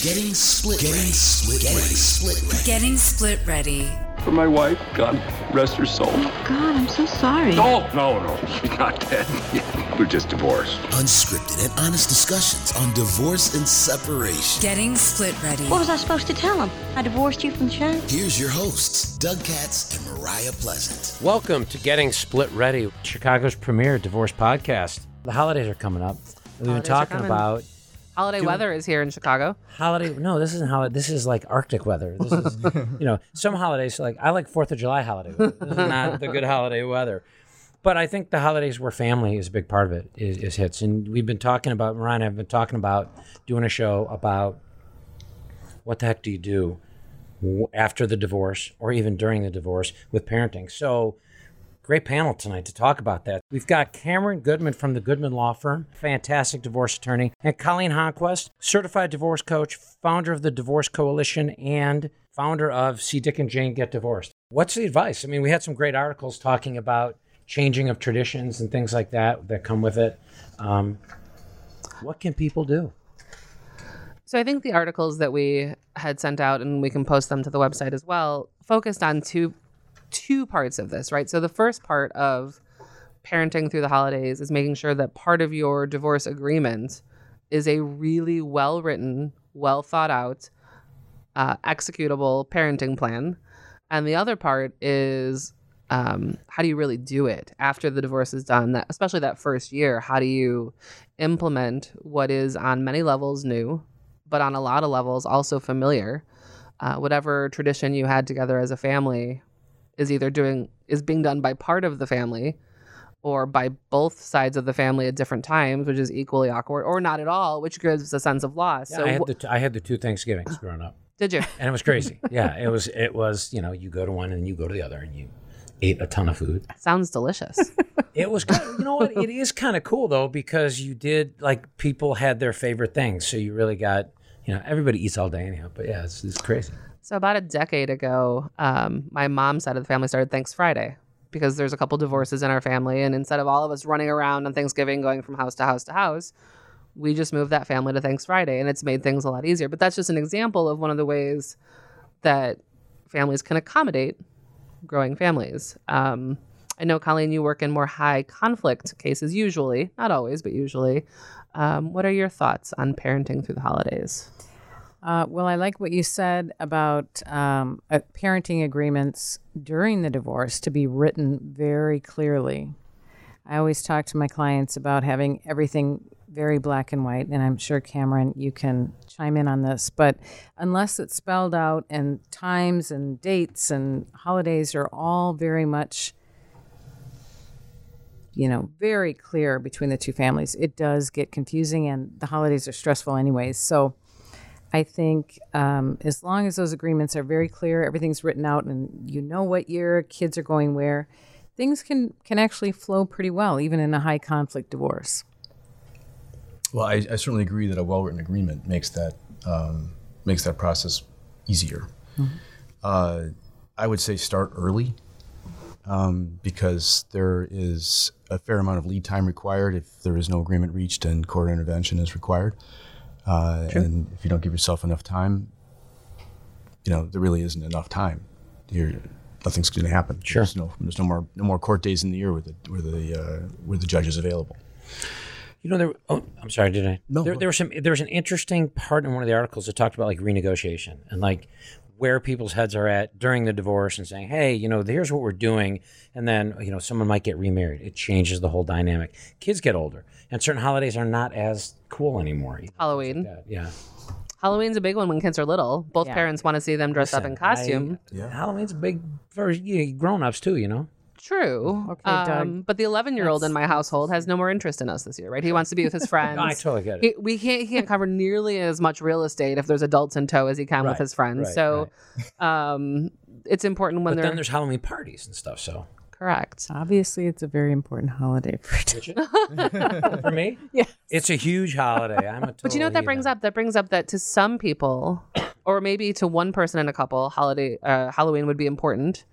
Getting split Getting ready. split Getting ready. split ready. Getting split ready. For my wife, God rest her soul. Oh God, I'm so sorry. No, no, no. She's not dead. We're just divorced. Unscripted and honest discussions on divorce and separation. Getting split ready. What was I supposed to tell him? I divorced you from the show? Here's your hosts, Doug Katz and Mariah Pleasant. Welcome to Getting Split Ready, Chicago's premier divorce podcast. The holidays are coming up. We've been Holidays are talking coming. about Holiday weather is here in Chicago. holiday. No, this isn't holiday. This is like Arctic weather. This is, you know, some holidays like I like Fourth of July holiday. Weather. This is not the good holiday weather. But I think the holidays where family is a big part of it is, is hits, and we've been talking about. Mariah and I have been talking about doing a show about what the heck do you do after the divorce or even during the divorce with parenting. So Great panel tonight to talk about that. We've got Cameron Goodman from the Goodman Law Firm, fantastic divorce attorney, and Colleen Honquist, certified divorce coach, founder of the Divorce Coalition, and founder of See Dick and Jane Get Divorced. What's the advice? I mean, we had some great articles talking about changing of traditions and things like that that come with it. Um, what can people do? So I think the articles that we had sent out, and we can post them to the website as well, focused on two two parts of this, right? So the first part of parenting through the holidays is making sure that part of your divorce agreement is a really well written, well thought out, uh, executable parenting plan. And the other part is um, how do you really do it after the divorce is done? That especially that first year, how do you implement what is on many levels new, but on a lot of levels also familiar? Uh, whatever tradition you had together as a family is either doing is being done by part of the family or by both sides of the family at different times, which is equally awkward, or not at all, which gives a sense of loss. Yeah, so I had the t- I had the two Thanksgivings growing up. did you? and it was crazy. yeah, it was. It was. You know, you go to one and you go to the other, and you ate a ton of food. Sounds delicious. It was. Kind of, you know what? It is kind of cool though because you did like people had their favorite things, so you really got. You know, everybody eats all day anyhow. But yeah, it's, it's crazy. So about a decade ago, um, my mom's side of the family started Thanks Friday because there's a couple divorces in our family, and instead of all of us running around on Thanksgiving, going from house to house to house, we just moved that family to Thanks Friday, and it's made things a lot easier. But that's just an example of one of the ways that families can accommodate growing families. Um, I know, Colleen, you work in more high conflict cases usually, not always, but usually. Um, what are your thoughts on parenting through the holidays? Uh, well, I like what you said about um, uh, parenting agreements during the divorce to be written very clearly. I always talk to my clients about having everything very black and white, and I'm sure Cameron, you can chime in on this. But unless it's spelled out and times and dates and holidays are all very much, you know, very clear between the two families, it does get confusing, and the holidays are stressful anyways. So. I think um, as long as those agreements are very clear, everything's written out, and you know what year kids are going where, things can can actually flow pretty well, even in a high conflict divorce. Well, I, I certainly agree that a well-written agreement makes that um, makes that process easier. Uh, I would say start early um, because there is a fair amount of lead time required if there is no agreement reached and court intervention is required. Uh, and if you don't give yourself enough time, you know there really isn't enough time. You're, nothing's going to happen. Sure. There's no, there's no more no more court days in the year where the where the uh, where the judge is available. You know, there. Oh, I'm sorry. Did I? No, There, there was some. There was an interesting part in one of the articles that talked about like renegotiation and like where people's heads are at during the divorce and saying, hey, you know, here's what we're doing, and then you know, someone might get remarried. It changes the whole dynamic. Kids get older, and certain holidays are not as cool anymore. even. Halloween. That- yeah. Halloween's a big one when kids are little. Both Yeah. parents want to see them dressed up in Listen, I- costume. Halloween's a big for you know, grown-ups too. You know. True. Okay, Doug. Um, but the 11 year old in my household has no more interest in us this year, right? He wants to be with his friends. I totally get it. He, we can't. He can't cover nearly as much real estate if there's adults in tow as he can Right, with his friends. right, so, um, it's important when But they're then there's Halloween parties and stuff. So correct. Obviously, it's a very important holiday for for me, Yes. it's a huge holiday. I'm a. But you know what that brings up? That brings up that to some people, or maybe to one person in a couple, holiday uh, Halloween would be important,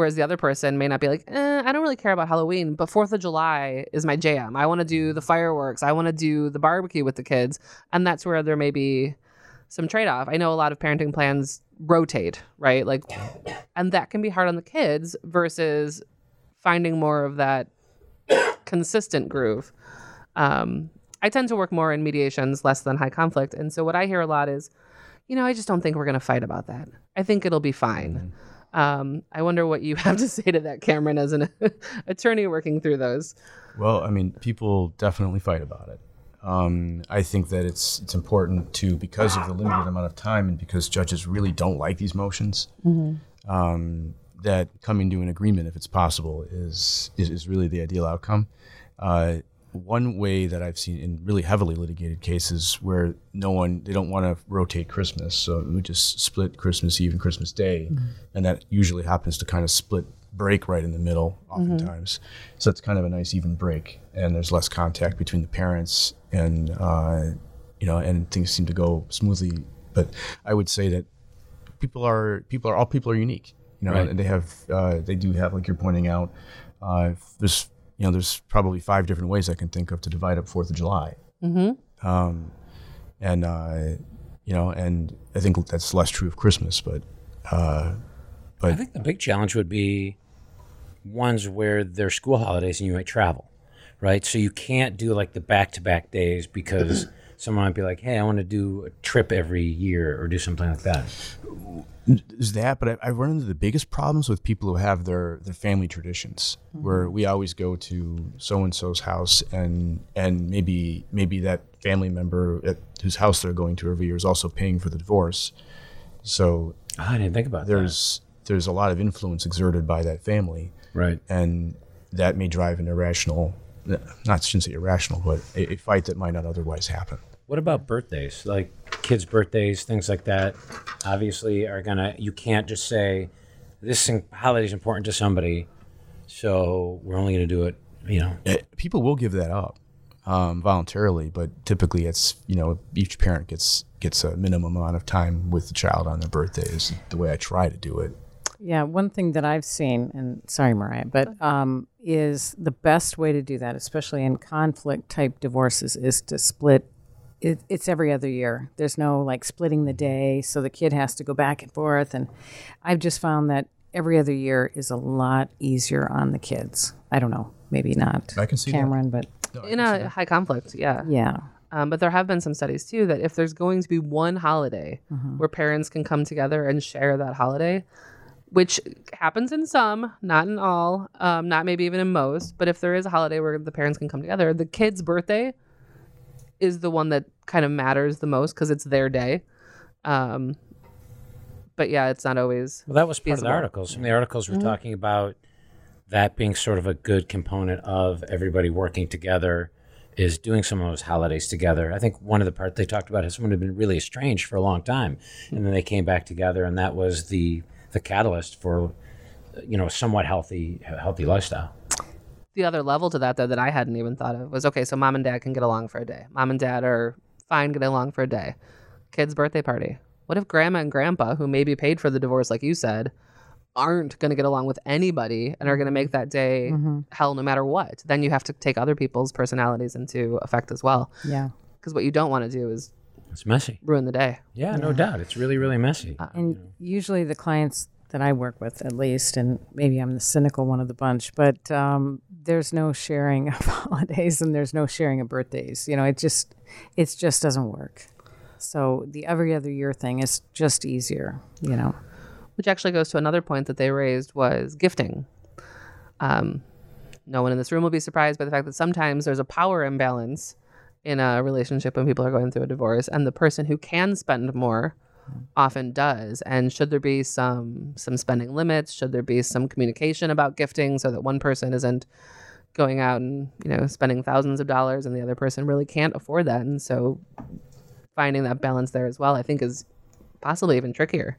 whereas the other person may not be like, eh, I don't really care about Halloween, but Fourth of July is my jam. I want to do the fireworks. I want to do the barbecue with the kids, and that's where there may be some trade off. I know a lot of parenting plans rotate, right? Like, and that can be hard on the kids versus finding more of that consistent groove. Um, I tend to work more in mediations, less than high conflict. And so what I hear a lot is, you know, I just don't think we're going to fight about that. I think it'll be fine. Um, I wonder what you have to say to that, Cameron, as an attorney working through those. Well, I mean, people definitely fight about it. Um, I think that it's it's important to because of the limited amount of time and because judges really don't like these motions. Um, that coming to an agreement, if it's possible, is is, is really the ideal outcome. Uh, one way that I've seen in really heavily litigated cases where no one they don't want to rotate Christmas, so we just split Christmas Eve and Christmas Day, and that usually happens to kind of split break right in the middle oftentimes. So it's kind of a nice even break, and there's less contact between the parents, and uh, you know, and things seem to go smoothly. But I would say that people are people are all people are unique, you know, Right. and they have uh, they do have like you're pointing out. Uh, there's you know there's probably five different ways I can think of to divide up Fourth of July. Mm-hmm. Um, and uh, you know, and I think that's less true of Christmas, but uh, I think the big challenge would be ones where they're school holidays and you might travel, right? So you can't do like the back to back days because someone might be like, hey, I want to do a trip every year or do something like that. is that, but I, I run into the biggest problems with people who have their, their family traditions, mm-hmm. where we always go to so and so's house, and and maybe maybe that family member at whose house they're going to every year is also paying for the divorce. So Oh, I didn't think about that. there's there's a lot of influence exerted by that family. Right. and that may drive an irrational, not I shouldn't say irrational, but a, a fight that might not otherwise happen. What about birthdays? Like kids' birthdays, things like that. Obviously, are gonna. You can't just say this thing, holiday's important to somebody, so we're only gonna do it. You know, Eh, people will give that up um, voluntarily, but typically it's you know each parent gets gets a minimum amount of time with the child on their birthday is the way I try to do it. Yeah, one thing that I've seen, and sorry, Mariah, but um, is the best way to do that, especially in conflict type divorces, is to split. It, it's every other year. There's no like splitting the day, so the kid has to go back and forth. And I've just found that every other year is a lot easier on the kids. I don't know, maybe not I can see that. Cameron, but In a high conflict, yeah. yeah, Um, but there have been some studies too that if there's going to be one holiday where parents can come together and share that holiday, which happens in some, not in all, um, not maybe even in most, but if there is a holiday where the parents can come together, the kid's birthday is the one that kind of matters the most because it's their day. Um, but yeah, it's not always. Well, that was part of the feasible. articles. And the articles were talking about that being sort of a good component of everybody working together is doing some of those holidays together. I think one of the parts they talked about is someone had been really estranged for a long time, and then they came back together, and that was the the catalyst for you know a somewhat healthy healthy lifestyle. The other level to that though that I hadn't even thought of was okay, so mom and dad can get along for a day. Mom and dad are fine getting along for a day. Kid's birthday party. What if grandma and grandpa, who maybe paid for the divorce, like you said, aren't going to get along with anybody and are going to make that day mm-hmm. hell no matter what? Then you have to take other people's personalities into effect as well. yeah. Because what you don't want to do is It's messy. ruin the day. Yeah, no doubt. It's really really messy. Uh, and usually the clients that I work with, at least, and maybe I'm the cynical one of the bunch, but um, there's no sharing of holidays and there's no sharing of birthdays. You know, it just it just doesn't work. So the every other year thing is just easier. You know. which actually goes to another point that they raised was gifting. Um, no one in this room will be surprised by the fact that sometimes there's a power imbalance in a relationship when people are going through a divorce, and the person who can spend more often does. And should there be some some spending limits? Should there be some communication about gifting so that one person isn't going out and you know spending thousands of dollars and the other person really can't afford that? And so finding that balance there as well, I think, is possibly even trickier.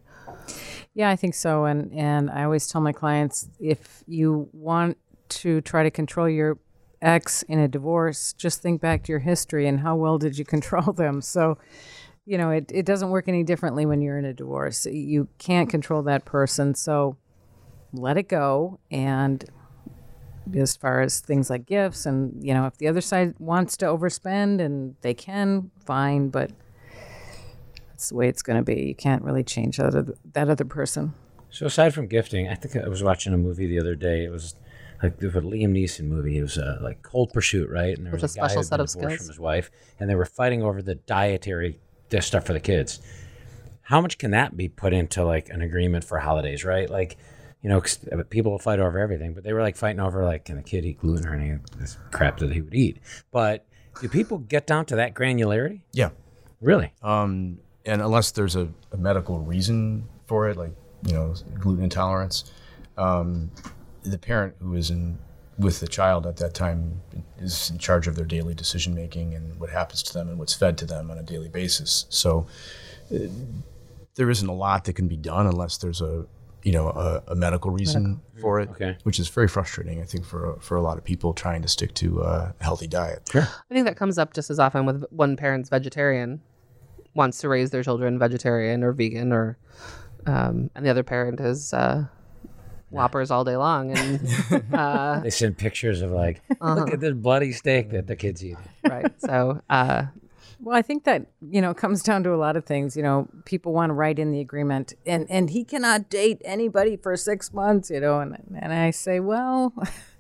Yeah, I think so. And and I always tell my clients if you want to try to control your ex in a divorce, just think back to your history and how well did you control them. So, you know, it, it doesn't work any differently when you're in a divorce. You can't control that person. So let it go. And as far as things like gifts and, you know, if the other side wants to overspend and they can, fine. But that's the way it's going to be. You can't really change that other, that other person. So aside from gifting, I think I was watching a movie the other day. It was like the Liam Neeson movie. It was uh, like Cold Pursuit, right? And there With was a a, guy special set of skills? from his wife, and they were fighting over the dietary this stuff for the kids. How much can that be put into like an agreement for holidays, right? Like, you know, 'cause people will fight over everything, but they were like fighting over like, can the kid eat gluten or any of this crap that he would eat? But do people get down to that granularity? Yeah. Really? Um, and unless there's a, a medical reason for it, like you know gluten intolerance, um, the parent who is in with the child at that time is in charge of their daily decision making and what happens to them and what's fed to them on a daily basis. So uh, there isn't a lot that can be done unless there's a you know a, a medical reason for it, Okay. which is very frustrating. I think for for a lot of people trying to stick to uh, a healthy diet. Sure. I think that comes up just as often with one parent's vegetarian, wants to raise their children vegetarian or vegan, or um, and the other parent is uh, whoppers all day long, and uh, They send pictures of like, Uh-huh. look at this bloody steak that the kids eat. right. So uh, Well, I think that you know comes down to a lot of things. You know, people want to write in the agreement, and and he cannot date anybody for six months. You know, and and I say, well, are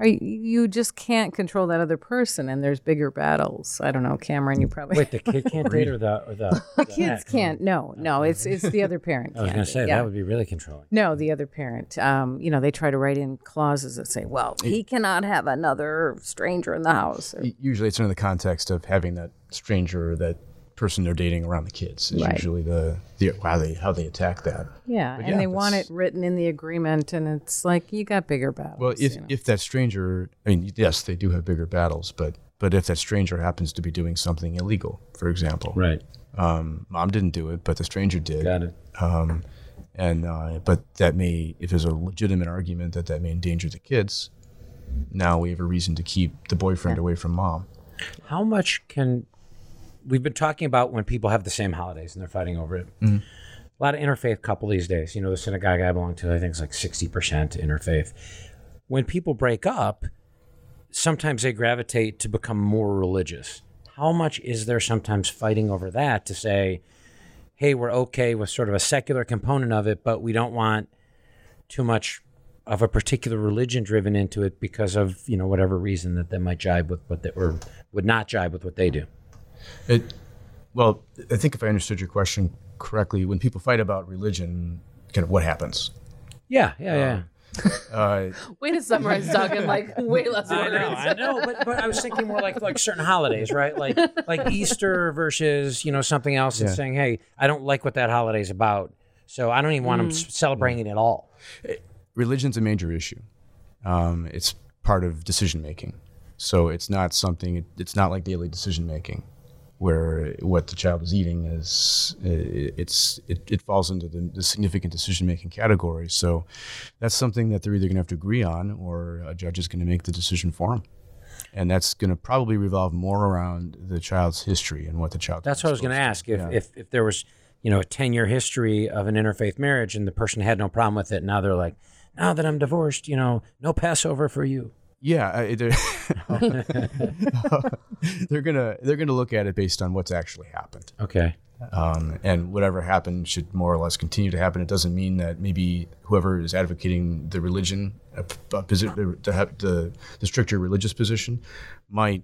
you, you just can't control that other person, and there's bigger battles. I don't know, Cameron. You probably Wait, the kid can't date or the or the, the kids ex? can't. No, no, it's it's the other parent. I was gonna say yeah. that would be really controlling. No, the other parent. Um, you know, they try to write in clauses that say, "Well, he cannot have another stranger in the house." or- Usually, it's in the context of having that stranger or that person they're dating around the kids. Is Right. usually the, the how they how they attack that. yeah, But and yeah, they want it written in the agreement, and it's like you got bigger battles. Well, if you know. if that stranger, I mean, yes, they do have bigger battles, but but if that stranger happens to be doing something illegal, for example, Right. um, mom didn't do it, but the stranger did, Got it. um, and uh, but that may, if there's a legitimate argument that that may endanger the kids, now we have a reason to keep the boyfriend away from mom. How much can we've been talking about when people have the same holidays and they're fighting over it? Mm-hmm. A lot of interfaith couple these days. You know, the synagogue I belong to, I think, is like sixty percent interfaith. When people break up, sometimes they gravitate to become more religious. How much is there sometimes fighting over that to say, hey, we're okay with sort of a secular component of it, but we don't want too much of a particular religion driven into it because of you know whatever reason that they might jibe with what they or would not jibe with what they do. It, well, I think if I understood your question correctly, when people fight about religion, kind of what happens? Yeah, yeah, yeah. Uh, way to summarize Doug in like way less I words. know, I know, but but I was thinking more like like certain holidays, right? Like like Easter versus you know something else, and Yeah. saying, hey, I don't like what that holiday's about, so I don't even want them celebrating it at all. religion's a major issue. Um, it's part of decision making, so it's not something. It, it's not like daily decision making, where what the child is eating is it's it, it falls into the, the significant decision making category. So that's something that they're either going to have to agree on, or a judge is going to make the decision for them. And that's going to probably revolve more around the child's history and what the child. That's what I was going to ask. If, Yeah. if if there was you know a ten year history of an interfaith marriage and the person had no problem with it, now they're like, now that I'm divorced, you know, no Passover for you. Yeah, I- they're, they're gonna they're gonna look at it based on what's actually happened. Okay. um, and whatever happened should more or less continue to happen. It doesn't mean that maybe whoever is advocating the religion, uh, the, the, have- the, the stricter religious position, might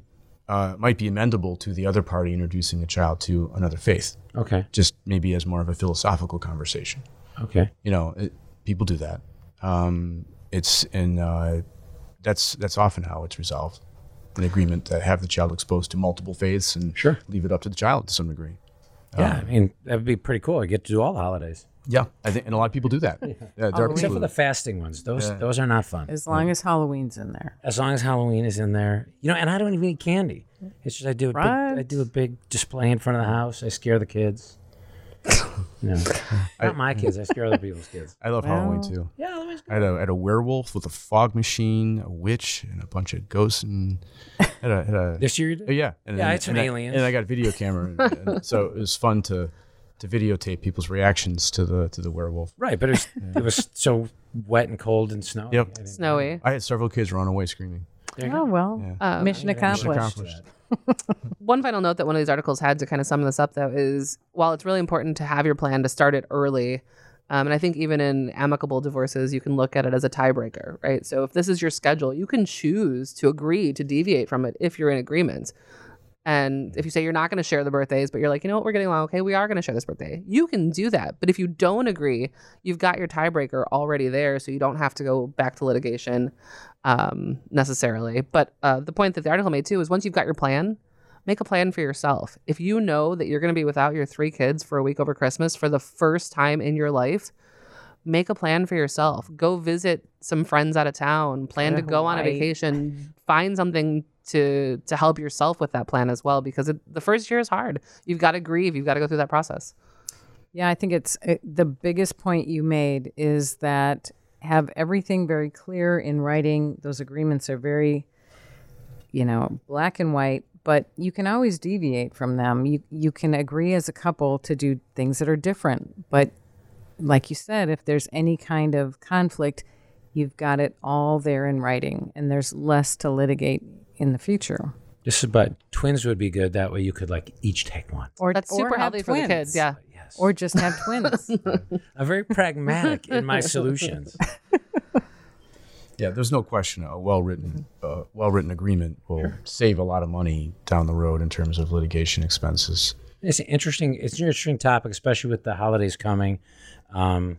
uh, might be amendable to the other party introducing a child to another faith, Okay. just maybe as more of a philosophical conversation. Okay. You know, it, people do that. Um, it's and uh, that's that's often how it's resolved. An agreement to have the child exposed to multiple faiths and Sure. leave it up to the child to some degree. Yeah, um, I mean that would be pretty cool. I get to do all the holidays, Yeah, I think, and a lot of people do that. Yeah, there except for the fasting ones. Those those are not fun. as long as Halloween's in there. As long as Halloween is in there, you know, and I don't even eat candy. It's just I do a big, I do a big display in front of the house. I scare the kids. No, not my kids. I scare other people's kids. I love Halloween too. Yeah, let me I had, a, I had a werewolf with a fog machine, a witch, and a bunch of ghosts, and had a, had a This year you did? Uh, yeah, and, Yeah, I and, had some and I- aliens. and I got a video camera, and, and so it was fun to to videotape people's reactions to the to the werewolf. Right, but it was, it was so wet and cold and snowy. Yep. I didn't- Snowy. I had several kids run away screaming. There you Oh go. well, Um, mission Mission accomplished. accomplished. One final note that one of these articles had to kind of sum this up, though, is while it's really important to have your plan to start it early, um, and I think even in amicable divorces, you can look at it as a tiebreaker, right? So if this is your schedule, you can choose to agree to deviate from it if you're in agreement. And if you say you're not going to share the birthdays, but you're like, you know what, we're getting along, okay, we are going to share this birthday. You can do that. But if you don't agree, you've got your tiebreaker already there, so you don't have to go back to litigation um, necessarily. But uh, the point that the article made too is once you've got your plan, make a plan for yourself. If you know that you're going to be without your three kids for a week over Christmas for the first time in your life, make a plan for yourself. Go visit some friends out of town. Plan to to go on a vacation. Find something to to help yourself with that plan as well because it, the first year is hard. You've got to grieve. You've got to go through that process. Yeah, I think it's it, the biggest point you made is that have everything very clear in writing. Those agreements are very, you know, black and white, but you can always deviate from them. You you can agree as a couple to do things that are different, but like you said, if there's any kind of conflict, you've got it all there in writing, and there's less to litigate in the future. This is but twins would be good. That way you could like each take one. Or That's or super have healthy for the kids. twins. Yeah. Yes. Or just have twins. I'm very pragmatic in my solutions. Yeah, there's no question. A well-written, uh, well-written agreement will save a lot of money down the road in terms of litigation expenses. It's an interesting. It's an interesting topic, especially with the holidays coming. Um,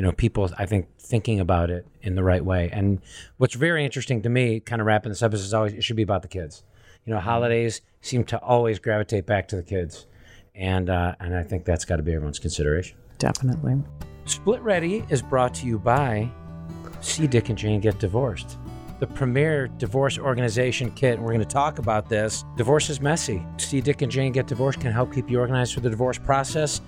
you know, people I think thinking about it in the right way. And what's very interesting to me, kind of wrapping this up, is it's always it should be about the kids. You know, holidays seem to always gravitate back to the kids, and uh, and I think that's got to be everyone's consideration. Definitely. Split Ready is brought to you by See Dick and Jane Get Divorced, the premier divorce organization kit. And we're going to talk about this. Divorce is messy. See Dick and Jane Get Divorced can help keep you organized through the divorce process.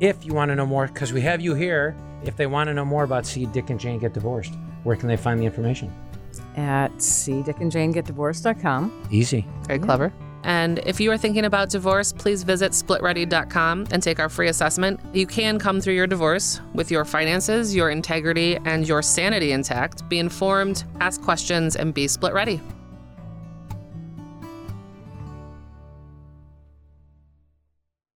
If you want to know more, because we have you here, if they want to know more about See Dick and Jane Get Divorced, where can they find the information? At cdickandjanegetdivorced.com. Easy. Very clever. And if you are thinking about divorce, please visit splitready.com and take our free assessment. You can come through your divorce with your finances, your integrity, and your sanity intact. Be informed, ask questions, and be split ready.